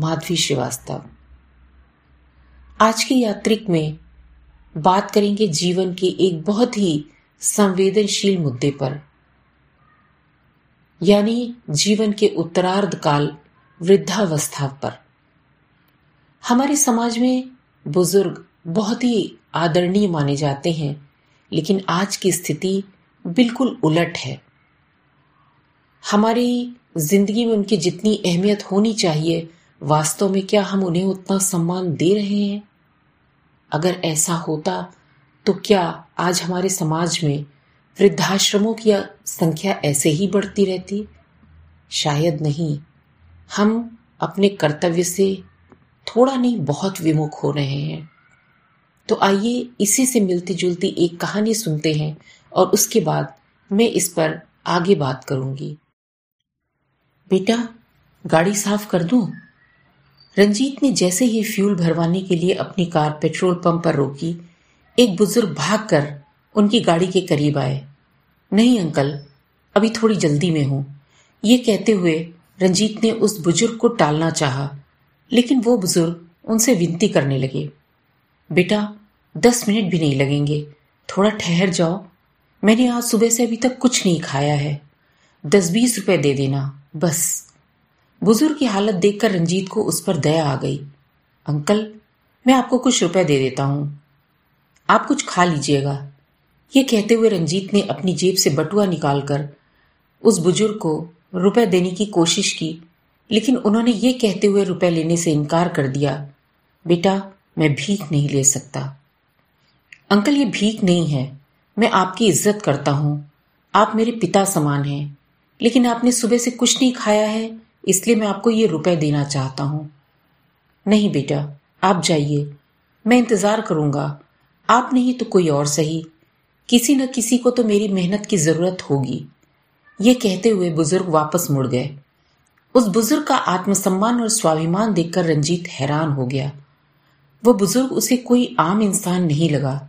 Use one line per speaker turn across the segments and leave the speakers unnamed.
माधवी श्रीवास्तव। आज की यात्रिक में बात करेंगे जीवन के एक बहुत ही संवेदनशील मुद्दे पर। यानी जीवन के उत्तरार्ध काल वृद्धावस्था पर। हमारे समाज में बुज़ुर्ग बहुत ही आदरणीय माने जाते हैं, लेकिन आज की स्थिति बिल्कुल उलट है। हमारी ज़िंदगी में उनकी जितनी अहमियत होनी चाहिए वास्तव में क्या हम उन्हें उतना सम्मान दे रहे हैं? अगर ऐसा होता तो क्या आज हमारे समाज में वृद्धाश्रमों की संख्या ऐसे ही बढ़ती रहती? शायद नहीं। हम अपने कर्तव्य से थोड़ा नहीं, बहुत विमुख हो रहे हैं। तो आइए इसी से मिलती जुलती एक कहानी सुनते हैं और उसके बाद मैं इस पर आगे बात करूँगी। बेटा, गाड़ी साफ़ कर दूँ? रंजीत ने जैसे ही फ्यूल भरवाने के लिए अपनी कार पेट्रोल पंप पर रोकी एक बुज़ुर्ग भागकर उनकी गाड़ी के करीब आए। नहीं अंकल अभी थोड़ी जल्दी में हूँ। ये कहते हुए रंजीत ने उस बुज़ुर्ग को टालना चाहा, लेकिन वो बुज़ुर्ग उनसे विनती करने लगे। बेटा दस मिनट भी नहीं लगेंगे थोड़ा ठहर जाओ। मैंने आज सुबह से अभी तक कुछ नहीं खाया है। दस बीस रुपए दे देना बस। बुज़ुर्ग की हालत देखकर रंजीत को उस पर दया आ गई। अंकल, मैं आपको कुछ रुपए दे देता हूँ। आप कुछ खा लीजिएगा। ये कहते हुए रंजीत ने अपनी जेब से बटुआ निकालकर उस बुज़ुर्ग को रुपए देने की कोशिश की, लेकिन उन्होंने ये कहते हुए रुपए लेने से इनकार कर दिया, बेटा, मैं भीख नहीं ले सकता। अंकल, ये भीख नहीं है। मैं आपकी इज़्ज़त करता हूँ। आप मेरे पिता समान हैं, लेकिन आपने सुबह से कुछ नहीं खाया है। इसलिए मैं आपको ये रुपए देना चाहता हूँ। नहीं बेटा, आप जाइए, मैं इंतज़ार करूँगा। आप नहीं तो कोई और सही। किसी न किसी को तो मेरी मेहनत की ज़रूरत होगी। ये कहते हुए बुज़ुर्ग वापस मुड़ गए। उस बुज़ुर्ग का आत्मसम्मान और स्वाभिमान देखकर रंजीत हैरान हो गया। वो बुज़ुर्ग उसे कोई आम इंसान नहीं लगा।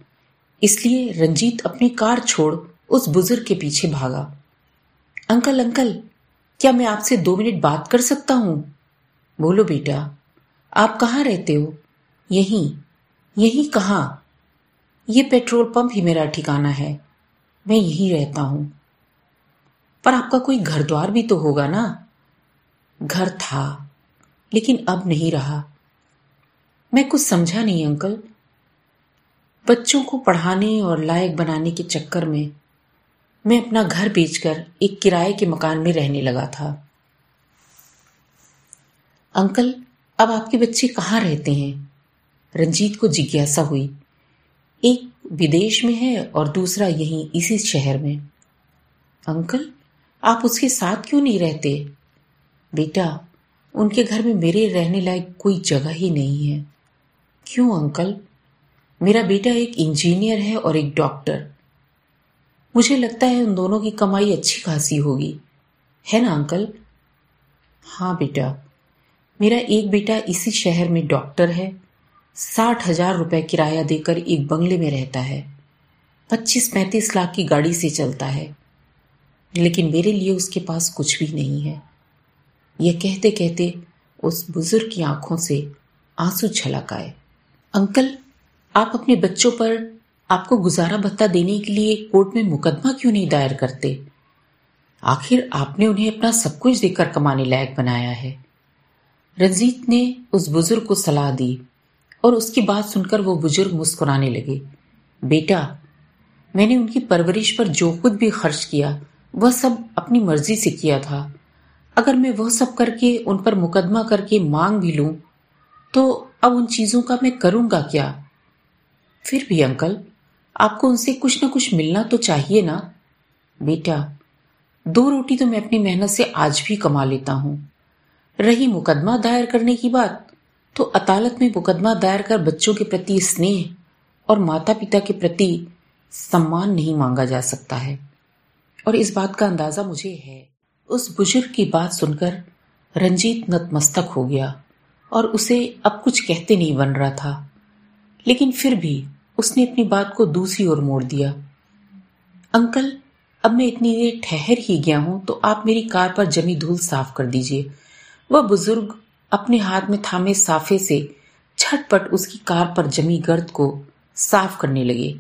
इसलिए रंजीत अपनी कार छोड़ उस बुज़ुर्ग के पीछे भागा। अंकल अंकल क्या मैं आपसे दो मिनट बात कर सकता हूँ? बोलो बेटा, आप कहाँ रहते हो? यहीं यहीं कहाँ? ये पेट्रोल पंप ही मेरा ठिकाना है, मैं यहीं रहता हूँ। पर आपका कोई घर द्वार भी तो होगा ना? घर था, लेकिन अब नहीं रहा। मैं कुछ समझा नहीं, अंकल। बच्चों को पढ़ाने और लायक बनाने के चक्कर में मैं अपना घर बेचकर एक किराए के मकान में रहने लगा था। अंकल, अब आपके बच्चे कहाँ रहते हैं? रंजीत को जिज्ञासा हुई। एक विदेश में है और दूसरा यहीं इसी शहर में। अंकल, आप उसके साथ क्यों नहीं रहते? बेटा, उनके घर में मेरे रहने लायक कोई जगह ही नहीं है। क्यों, अंकल? मेरा बेटा एक इंजीनियर है और एक डॉक्टर। मुझे लगता है उन दोनों की कमाई अच्छी खासी होगी। है ना, अंकल? हाँ बेटा। मेरा एक बेटा इसी शहर में डॉक्टर है। साठ हज़ार रुपए किराया देकर एक बंगले में रहता है। पच्चीस पैंतीस लाख की गाड़ी से चलता है। लेकिन मेरे लिए उसके पास कुछ भी नहीं है। यह कहते कहते उस बुज़ुर्ग की आँखों से आँसू छलक आए। अंकल, आप अपने बच्चों पर आपको गुजारा भत्ता देने के लिए कोर्ट में मुकदमा क्यों नहीं दायर करते? आखिर आपने उन्हें अपना सब कुछ देकर कमाने लायक बनाया है। रंजीत ने उस बुज़ुर्ग को सलाह दी और उसकी बात सुनकर वो बुज़ुर्ग मुस्कुराने लगे। बेटा, मैंने उनकी परवरिश पर जो कुछ भी खर्च किया, वह सब अपनी मर्ज़ी से किया था। अगर मैं वह सब करके, उन पर मुकदमा करके मांग भी लूँ तो अब उन चीज़ों का मैं करूँगा क्या? फिर भी, अंकल आपको उनसे कुछ ना कुछ मिलना तो चाहिए ना। बेटा, दो रोटी तो मैं अपनी मेहनत से आज भी कमा लेता हूँ। रही मुकदमा दायर करने की बात तो अदालत में मुकदमा दायर कर बच्चों के प्रति स्नेह और माता पिता के प्रति सम्मान नहीं मांगा जा सकता है। और इस बात का अंदाज़ा मुझे है। उस बुज़ुर्ग की बात सुनकर रंजीत नतमस्तक हो गया और उसे अब कुछ कहते नहीं बन रहा था। लेकिन फिर भी उसने अपनी बात को दूसरी ओर मोड़ दिया। अंकल, अब मैं इतनी देर ठहर ही गया हूँ तो आप मेरी कार पर जमी धूल साफ़ कर दीजिए। वह बुज़ुर्ग अपने हाथ में थामे साफे से छटपट उसकी कार पर जमी गर्द को साफ़ करने लगे।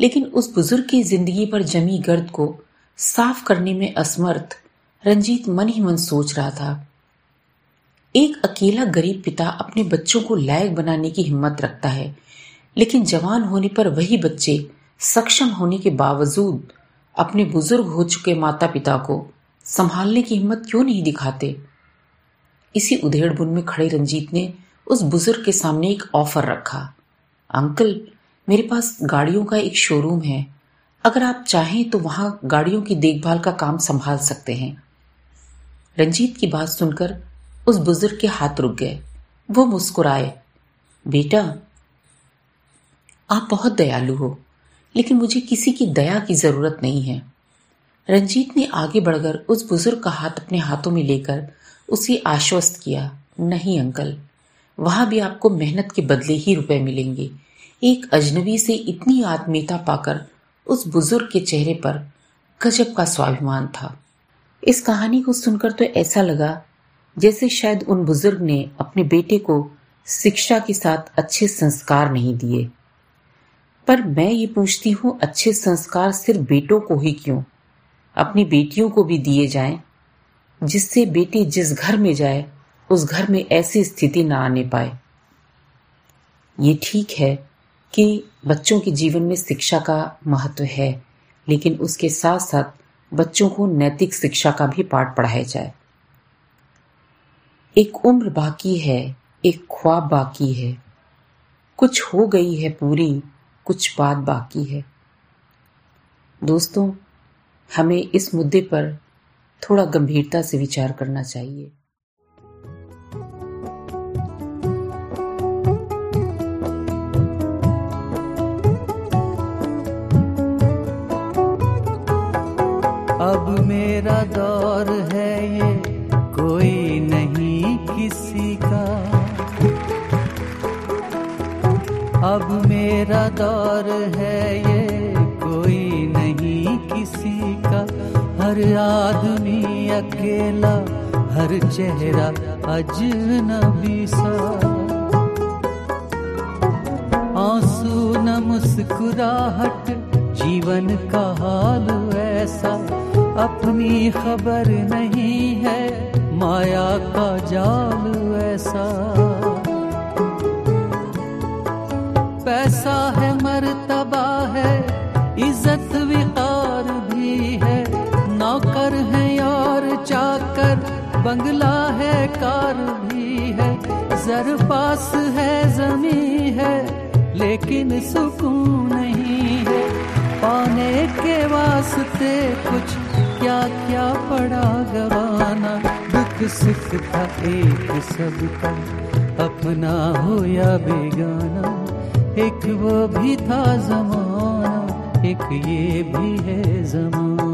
लेकिन उस बुज़ुर्ग की ज़िंदगी पर जमी गर्द को साफ़ करने में असमर्थ रंजीत मन ही मन सोच रहा था। एक अकेला गरीब पिता अपने बच्चों को लायक बनाने की हिम्मत रखता है। लेकिन जवान होने पर वही बच्चे सक्षम होने के बावजूद अपने बुज़ुर्ग हो चुके माता पिता को संभालने की हिम्मत क्यों नहीं दिखाते? इसी उधेड़ बुन में खड़े रंजीत ने उस बुज़ुर्ग के सामने एक ऑफ़र रखा। अंकल, मेरे पास गाड़ियों का एक शोरूम है। अगर आप चाहें तो वहाँ गाड़ियों की देखभाल का काम संभाल सकते हैं। रंजीत की बात सुनकर उस बुज़ुर्ग के हाथ रुक गए। वो मुस्कुराए। बेटा आप बहुत दयालु हो, लेकिन मुझे किसी की दया की ज़रूरत नहीं है। रंजीत ने आगे बढ़कर उस बुज़ुर्ग का हाथ अपने हाथों में लेकर उसे आश्वस्त किया, नहीं अंकल, वहाँ भी आपको मेहनत के बदले ही रुपए मिलेंगे। एक अजनबी से इतनी आत्मीयता पाकर उस बुज़ुर्ग के चेहरे पर गजब का स्वाभिमान था। इस कहानी को सुनकर तो ऐसा लगा जैसे शायद उन बुज़ुर्ग ने अपने बेटे को शिक्षा के साथ अच्छे संस्कार नहीं दिए। पर मैं ये पूछती हूँ, अच्छे संस्कार सिर्फ़ बेटों को ही क्यों? अपनी बेटियों को भी दिए जाएँ, जिससे बेटी जिस घर में जाए, उस घर में ऐसी स्थिति ना आने पाए। ये ठीक है कि बच्चों के जीवन में शिक्षा का महत्व है, लेकिन उसके साथ साथ बच्चों को नैतिक शिक्षा का भी पाठ पढ़ाया जाए। एक उम्र बाकी है, एक ख्वाब बाकी है। कुछ हो गई है पूरी कुछ बात बाकी है। दोस्तों, हमें इस मुद्दे पर थोड़ा गंभीरता से विचार करना चाहिए।
अब मेरा दौर है ये, कोई नहीं किसी का। अब दौर है ये कोई नहीं किसी का। हर आदमी अकेला, हर चेहरा अजनबी सा। आँसू न मुस्कुराहट, जीवन का हाल ऐसा अपनी खबर नहीं है, माया का जाल ऐसा पैसा है, मर्तबा है, इज़्ज़त विकार भी है। नौकर है और चाकर, बंगला है, कार भी है। जर पास है, जमी है, लेकिन सुकून नहीं है। पाने के वास्ते कुछ क्या क्या पड़ा गवाना। दुख सुख था एक सबका, अपना हो या बेगाना। एक वो भी था जमाना एक ये भी है जमाना।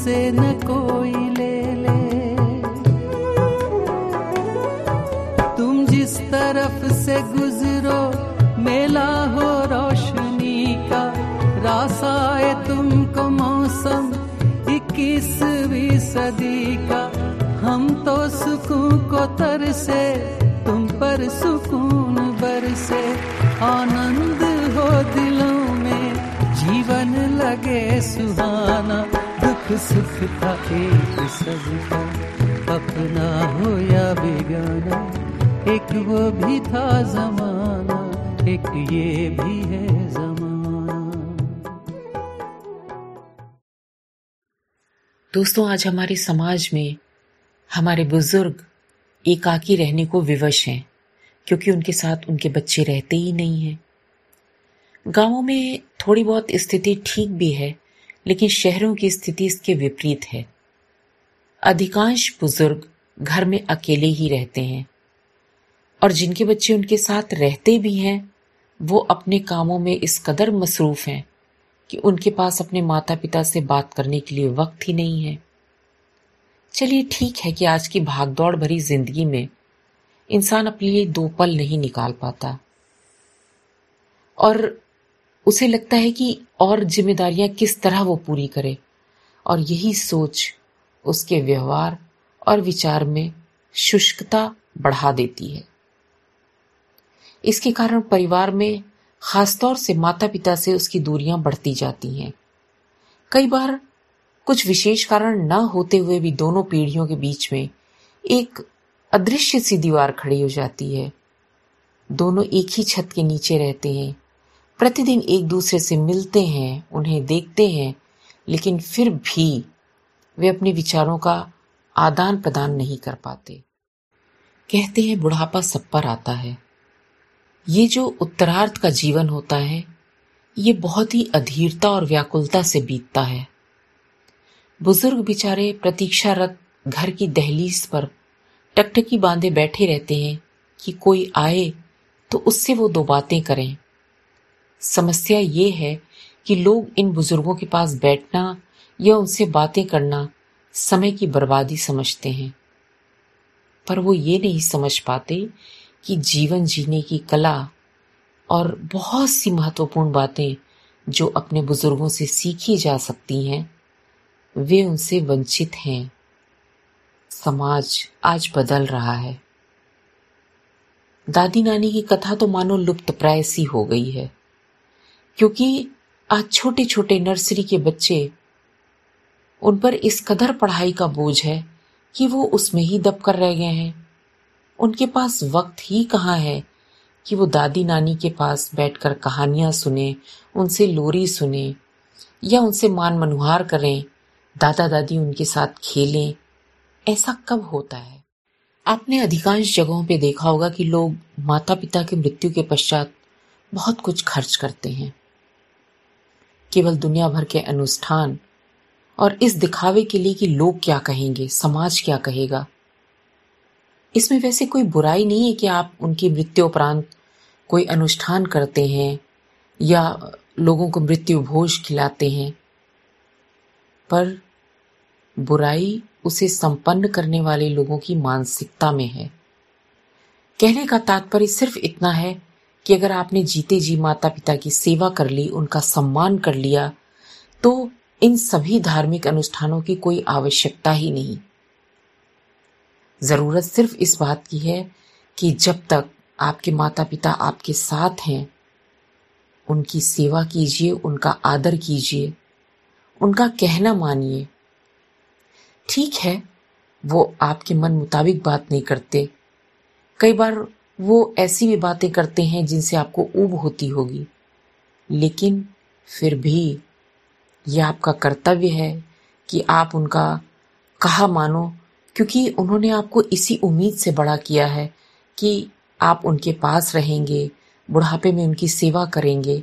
तुमसे न कोई ले ले। तुम जिस तरफ़ से गुजरो, मेला हो रोशनी का रासाए तुमको मौसम इक्कीसवीं सदी का। हम तो सुकून को तरसे, तुम पर सुकून बरसे। आनंद हो दिलों में, जीवन लगे सुहाना। सुख एक अपना हो या बेगाना, एक वो भी था जमाना, एक ये भी है जमाना।
दोस्तों, आज हमारे समाज में हमारे बुज़ुर्ग एकाकी रहने को विवश हैं, क्योंकि उनके साथ उनके बच्चे रहते ही नहीं हैं। गाँवों में थोड़ी बहुत स्थिति ठीक भी है लेकिन शहरों की स्थिति इसके विपरीत है। अधिकांश बुज़ुर्ग घर में अकेले ही रहते हैं और जिनके बच्चे उनके साथ रहते भी हैं, वो अपने कामों में इस कदर मसरूफ हैं कि उनके पास अपने माता पिता से बात करने के लिए वक्त ही नहीं है। चलिए ठीक है कि आज की भागदौड़ भरी ज़िंदगी में इंसान अपने लिए दो पल नहीं निकाल पाता। और उसे लगता है कि और जिम्मेदारियाँ किस तरह वो पूरी करे। और यही सोच उसके व्यवहार और विचार में शुष्कता बढ़ा देती है। इसके कारण परिवार में खासतौर से माता पिता से उसकी दूरियाँ बढ़ती जाती हैं। कई बार कुछ विशेष कारण न होते हुए भी दोनों पीढ़ियों के बीच में एक अदृश्य सी दीवार खड़ी हो जाती है। दोनों एक ही छत के नीचे रहते हैं। प्रतिदिन एक दूसरे से मिलते हैं, उन्हें देखते हैं, लेकिन फिर भी वे अपने विचारों का आदान प्रदान नहीं कर पाते। कहते हैं, बुढ़ापा सब पर आता है। ये जो उत्तरार्थ का जीवन होता है, ये बहुत ही अधीरता और व्याकुलता से बीतता है। बुज़ुर्ग बेचारे प्रतीक्षारत घर की दहलीज पर टकटकी बांधे बैठे रहते हैं कि कोई आए तो उससे वो दो बातें करें। समस्या ये है कि लोग इन बुज़ुर्गों के पास बैठना या उनसे बातें करना समय की बर्बादी समझते हैं। पर वो ये नहीं समझ पाते कि जीवन जीने की कला और बहुत सी महत्वपूर्ण बातें जो अपने बुज़ुर्गों से सीखी जा सकती हैं, वे उनसे वंचित हैं। समाज आज बदल रहा है। दादी नानी की कथा तो मानो लुप्त प्राय सी हो गई है। क्योंकि आज छोटे छोटे नर्सरी के बच्चे, उन पर इस कदर पढ़ाई का बोझ है कि वो उसमें ही दबकर रह गए हैं। उनके पास वक्त ही कहाँ है कि वो दादी नानी के पास बैठकर कहानियाँ सुने, उनसे लोरी सुने, या उनसे मान मनुहार करें, दादा दादी उनके साथ खेलें, ऐसा कब होता है? आपने अधिकांश जगहों पे देखा होगा कि लोग माता पिता की मृत्यु के पश्चात बहुत कुछ खर्च करते हैं। केवल दुनिया भर के अनुष्ठान और इस दिखावे के लिए कि लोग क्या कहेंगे, समाज क्या कहेगा। इसमें वैसे कोई बुराई नहीं है कि आप उनकी मृत्यु उपरांत कोई अनुष्ठान करते हैं या लोगों को मृत्यु भोज खिलाते हैं, पर बुराई उसे संपन्न करने वाले लोगों की मानसिकता में है। कहने का तात्पर्य सिर्फ़ इतना है कि अगर आपने जीते जी माता पिता की सेवा कर ली, उनका सम्मान कर लिया तो इन सभी धार्मिक अनुष्ठानों की कोई आवश्यकता ही नहीं। ज़रूरत सिर्फ़ इस बात की है कि जब तक आपके माता पिता आपके साथ हैं, उनकी सेवा कीजिए, उनका आदर कीजिए, उनका कहना मानिए। ठीक है, वो आपके मन मुताबिक बात नहीं करते। कई बार वो ऐसी भी बातें करते हैं जिनसे आपको ऊब होती होगी। लेकिन फिर भी यह आपका कर्तव्य है कि आप उनका कहा मानो, क्योंकि उन्होंने आपको इसी उम्मीद से बड़ा किया है कि आप उनके पास रहेंगे, बुढ़ापे में उनकी सेवा करेंगे।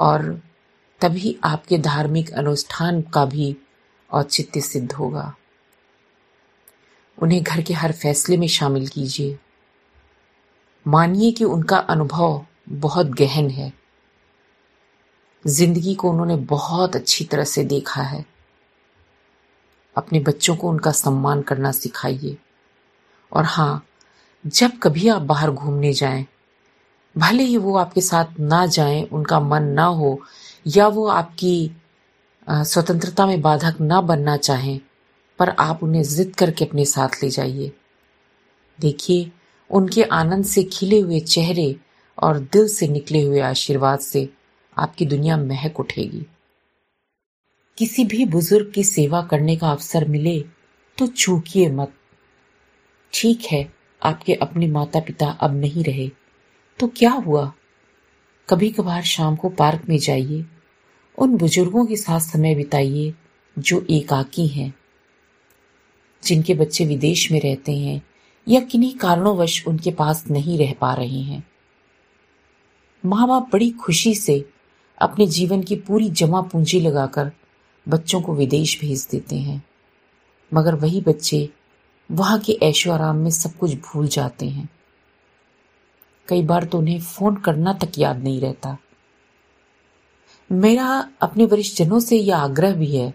और तभी आपके धार्मिक अनुष्ठान का भी औचित्य सिद्ध होगा। उन्हें घर के हर फैसले में शामिल कीजिए। मानिए कि उनका अनुभव बहुत गहन है। ज़िंदगी को उन्होंने बहुत अच्छी तरह से देखा है। अपने बच्चों को उनका सम्मान करना सिखाइए। और हाँ जब कभी आप बाहर घूमने जाएँ, भले ही वो आपके साथ ना जाएँ, उनका मन ना हो, या वो आपकी स्वतंत्रता में बाधक ना बनना चाहें, पर आप उन्हें जिद करके अपने साथ ले जाइए। देखिए उनके आनंद से खिले हुए चेहरे और दिल से निकले हुए आशीर्वाद से आपकी दुनिया महक उठेगी। किसी भी बुज़ुर्ग की सेवा करने का अवसर मिले तो चूकिए मत। ठीक है, आपके अपने माता पिता अब नहीं रहे तो क्या हुआ? कभी कभार शाम को पार्क में जाइए, उन बुज़ुर्गों के साथ समय बिताइए जो एकाकी हैं, जिनके बच्चे विदेश में रहते हैं या किन्हीं कारणोंवश उनके पास नहीं रह पा रहे हैं। माँ बाप बड़ी खुशी से अपने जीवन की पूरी जमा पूंजी लगाकर बच्चों को विदेश भेज देते हैं। मगर वही बच्चे वहाँ के ऐशो आराम में सब कुछ भूल जाते हैं। कई बार तो उन्हें फ़ोन करना तक याद नहीं रहता। मेरा अपने वरिष्ठ जनों से यह आग्रह भी है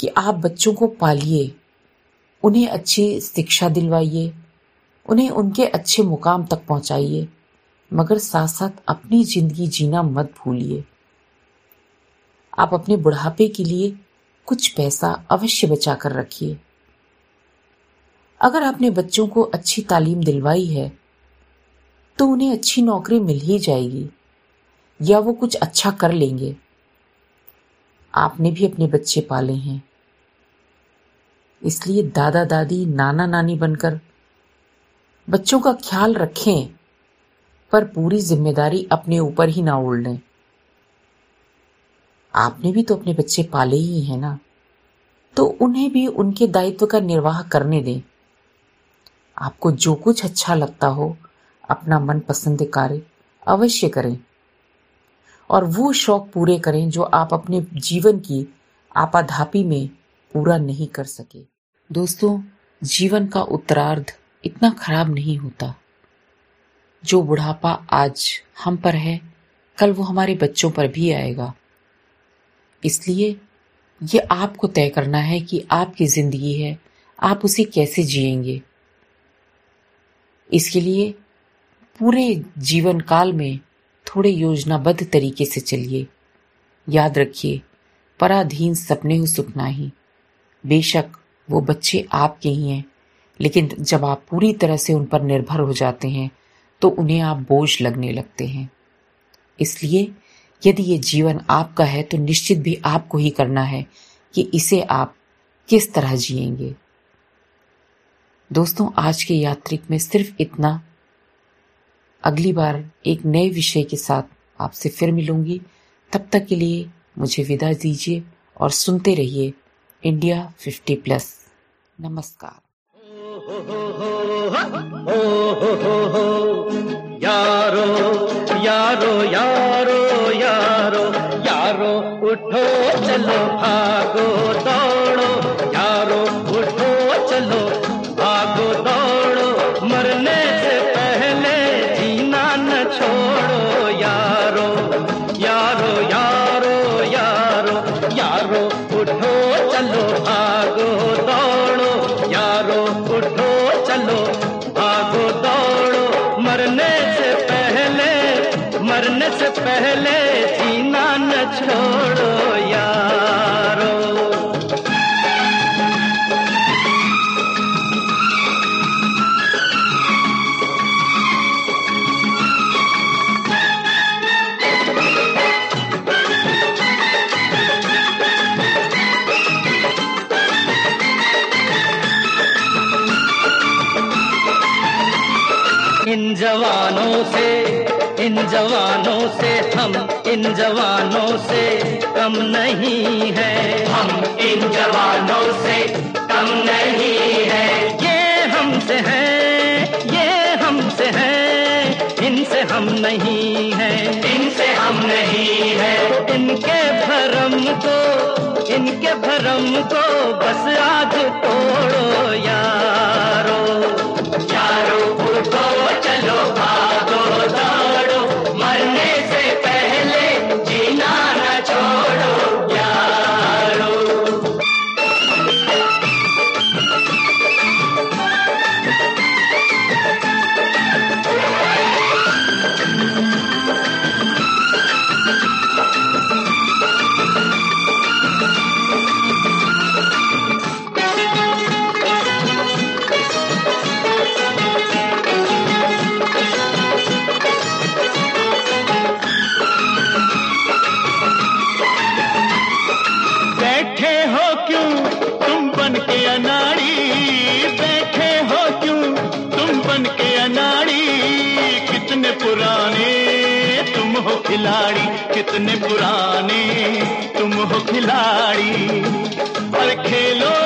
कि आप बच्चों को पालिए उन्हें अच्छी शिक्षा दिलवाइए, उन्हें उनके अच्छे मुकाम तक पहुंचाइए, मगर साथ साथ अपनी ज़िंदगी जीना मत भूलिए। आप अपने बुढ़ापे के लिए कुछ पैसा अवश्य बचा कर रखिए। अगर आपने बच्चों को अच्छी तालीम दिलवाई है तो उन्हें अच्छी नौकरी मिल ही जाएगी, या वो कुछ अच्छा कर लेंगे। आपने भी अपने बच्चे पाले हैं। इसलिए दादा दादी, नाना नानी बनकर बच्चों का ख्याल रखें, पर पूरी ज़िम्मेदारी अपने ऊपर ही ना ओढ़ लें। आपने भी तो अपने बच्चे पाले ही हैं ना? तो उन्हें भी उनके दायित्व का निर्वाह करने दें। आपको जो कुछ अच्छा लगता हो, अपना मनपसंद कार्य अवश्य करें। और वो शौक पूरे करें जो आप अपने जीवन की आपाधापी में पूरा नहीं कर सके। दोस्तों, जीवन का उत्तरार्ध इतना खराब नहीं होता। जो बुढ़ापा आज हम पर है, कल वो हमारे बच्चों पर भी आएगा। इसलिए ये आपको तय करना है कि आपकी ज़िंदगी है, आप उसे कैसे जिएँगे। इसके लिए पूरे जीवन काल में थोड़े योजनाबद्ध तरीके से चलिए। याद रखिए, पराधीन सपने हो सुपना ही। बेशक वो बच्चे आपके ही हैं। लेकिन जब आप पूरी तरह से उन पर निर्भर हो जाते हैं तो उन्हें आप बोझ लगने लगते हैं। इसलिए यदि ये जीवन आपका है तो निश्चित भी आपको ही करना है कि इसे आप किस तरह जिएँगे। दोस्तों, आज के यात्रिक में सिर्फ़ इतना। अगली बार एक नए विषय के साथ आपसे फिर मिलूँगी। तब तक के लिए मुझे विदा दीजिए और सुनते रहिए इंडिया फिफ्टी प्लस। नमस्कार।
यारो यारो यारो यारो यारो उठो चलो भागो दौड़ो। इन जवानों से कम नहीं है। हम इन जवानों से कम नहीं है। ये हमसे है ये हमसे है इनसे हम नहीं है। इनसे हम नहीं है। इनके भरम को इनके भरम को बस आज
खिलाड़ी कितने पुराने तुम हो खिलाड़ी। और खेलो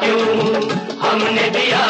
क्यों? हमने दिया